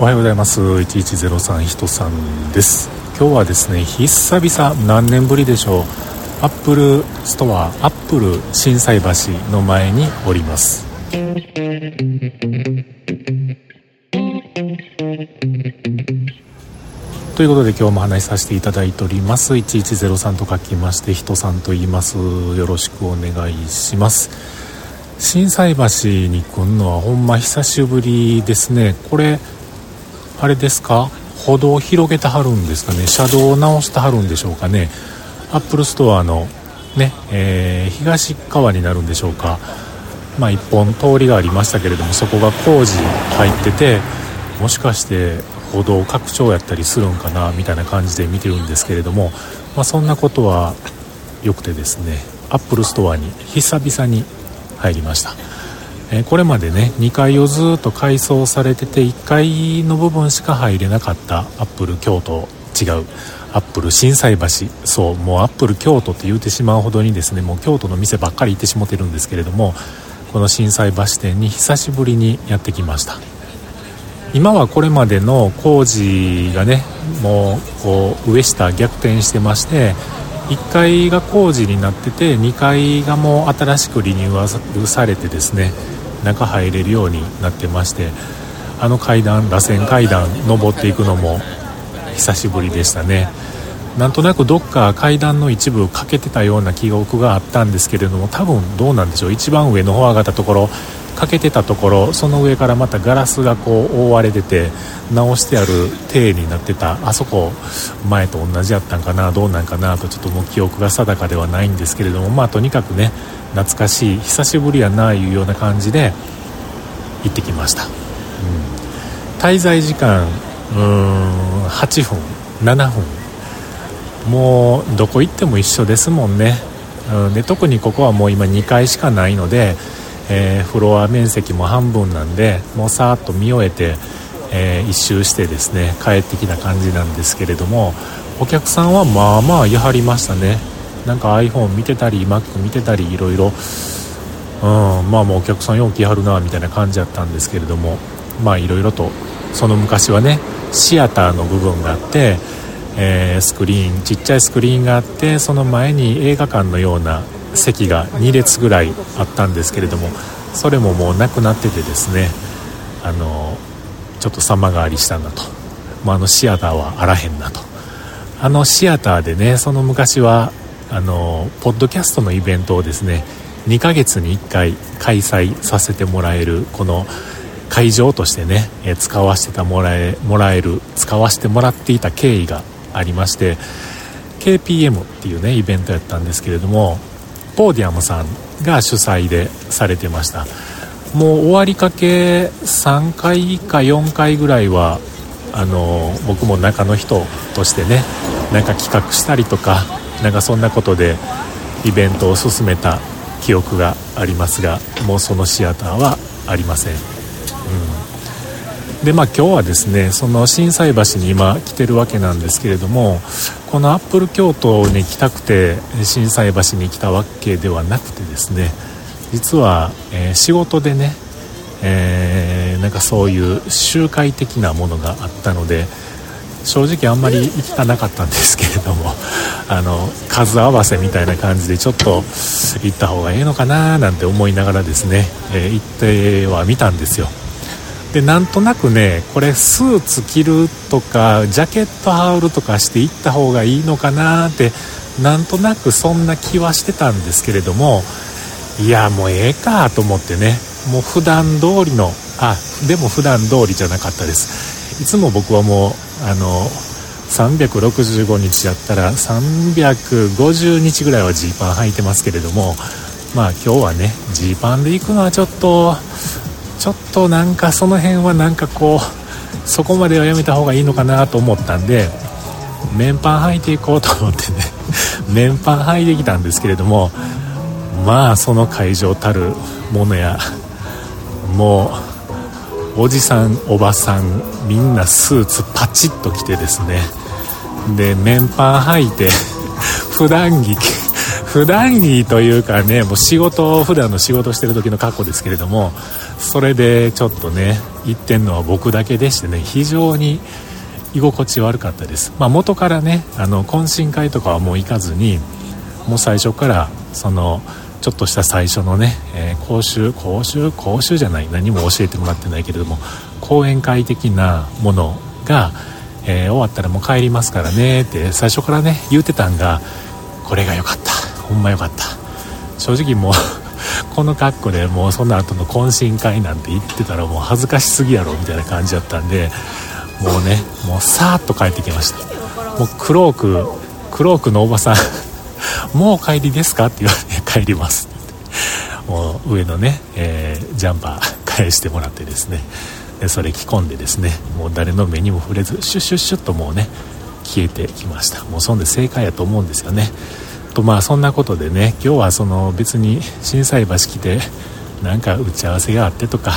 おはようございます。1103人さんです。今日はですね久々何年ぶりでしょう。アップルストアアップル心斎橋の前におります。ということで今日も話しさせていただいております。1103と書きまして人さんと言います。よろしくお願いします。心斎橋に来るのはほんま久しぶりですね。これあれですか？歩道を広げてはるんですかね？車道を直してはるんでしょうかね？アップルストアのね、えー、東側になるんでしょうか？まあ、1本通りがありましたけれどもそこが工事入っててもしかして歩道拡張やったりするんかな？みたいな感じで見てるんですけれども、まあ、そんなことはよくてですねアップルストアに久々に入りました。えこれまでね2階をずっと改装されてて1階の部分しか入れなかったアップル京都違うアップル心斎橋そうもうアップル京都って言うてしまうほどにですねもう京都の店ばっかり行ってしもてるんですけれどもこの心斎橋店に久しぶりにやってきました。今はこれまでの工事がねもうこう上下逆転してまして1階が工事になってて2階がもう新しくリニューアルされてですね中入れるようになってましてあの階段螺旋階段登っていくのも久しぶりでしたね。なんとなくどっか階段の一部欠けてたような記憶があったんですけれども多分どうなんでしょう。一番上の方上がったところ欠けてたところその上からまたガラスがこう覆われてて直してある体になってたあそこ前と同じやったんかなどうなんかなとちょっともう記憶が定かではないんですけれどもまあとにかくね懐かしい久しぶりやないうような感じで行ってきました、うん、滞在時間うーん8分7分。もうどこ行っても一緒ですもんね、うん、で特にここはもう今2階しかないので、えー、フロア面積も半分なんでもうさーっと見終えて、えー、一周してですね帰ってきた感じなんですけれどもお客さんはまあまあやはりましたね。なんか iPhone 見てたり Mac 見てたりいろいろうんまあもうお客さんよう来はるなみたいな感じだったんですけれどもまあいろいろとその昔はねシアターの部分があって、えー、スクリーンちっちゃいスクリーンがあってその前に映画館のような席が2列ぐらいあったんですけれどもそれももうなくなっててですねあのちょっと様変わりしたんだと、まあ、あのシアターはあらへんなと。あのシアターでねその昔はあのポッドキャストのイベントをですね2ヶ月に1回開催させてもらえるこの会場としてね、え使わせてもらえもらえる使わせてもらっていた経緯がありまして KPM っていうねイベントやったんですけれどもポーディアムさんが主催でされてました。もう終わりかけ3回か4回ぐらいはあの僕も中の人としてねなんか企画したりとかなんかそんなことでイベントを進めた記憶がありますがもうそのシアターはありません、うん、でまあ今日はですねその心斎橋に今来てるわけなんですけれどもこのアップル京都に来たくて心斎橋に来たわけではなくてですね実は、えー、仕事でね、えー、なんかそういう集会的なものがあったので正直あんまり行きたなかったんですけれども あの数合わせみたいな感じでちょっと行った方がいいのかななんて思いながらですね、えー、行っては見たんですよ。でなんとなくねこれスーツ着るとかジャケット羽織るとかして行った方がいいのかなってなんとなくそんな気はしてたんですけれどもいやもうええかと思ってねもう普段通りのあでも普段通りじゃなかったです。いつも僕はもうあの365日やったら350日ぐらいはジーパン履いてますけれどもまあ今日はねジーパンで行くのはちょっとちょっとなんかその辺はなんかこうそこまではやめた方がいいのかなと思ったんで綿パン履いていこうと思ってね 綿パン履いてきたんですけれどもまあその会場たるものやもうおじさんおばさんみんなスーツパチッと着てですねで綿パン履いて 普段着普段着というかねもう仕事普段の仕事してる時の格好ですけれどもそれでちょっとね行ってんのは僕だけでしてね非常に居心地悪かったです、まあ、元からねあの懇親会とかはもう行かずにもう最初からそのちょっとした最初のね、えー、講習講習講習じゃない何も教えてもらってないけれども講演会的なものが、えー、終わったらもう帰りますからねって最初からね言うてたんがこれが良かった。ほんま良かった。正直もう この格好でもうその後の懇親会なんて言ってたらもう恥ずかしすぎやろみたいな感じだったんでもうねもうさーっと帰ってきました。もうクローククロークのおばさん もう帰りですかって言われて帰ります。もう上のね、えー、ジャンパー返してもらってですね。でそれ着込んでですねもう誰の目にも触れずシュッシュッシュッともうね消えてきました。もうそんで正解やと思うんですよね。とまあそんなことでね今日はその別に心斎橋来てなんか打ち合わせがあってとか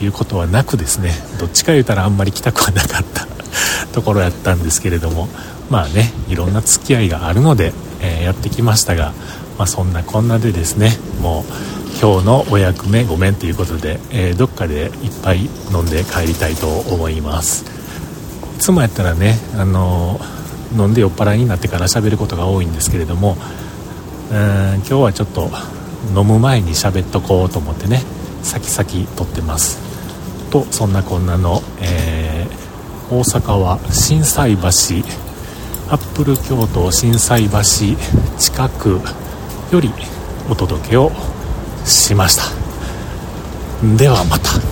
いうことはなくですねどっちか言うたらあんまり来たくはなかった ところやったんですけれどもまあねいろんな付き合いがあるので、えー、やってきましたが、まあ、そんなこんなでですねもう今日のお役目ごめんということで、えー、どっかでいっぱい飲んで帰りたいと思います。いつもやったらねあのー飲んで酔っ払いになってから喋ることが多いんですけれどもうん今日はちょっと飲む前に喋っとこうと思ってね先々撮ってます。とそんなこんなの、えー、大阪は心斎橋アップル京都心斎橋近くよりお届けをしました。ではまた。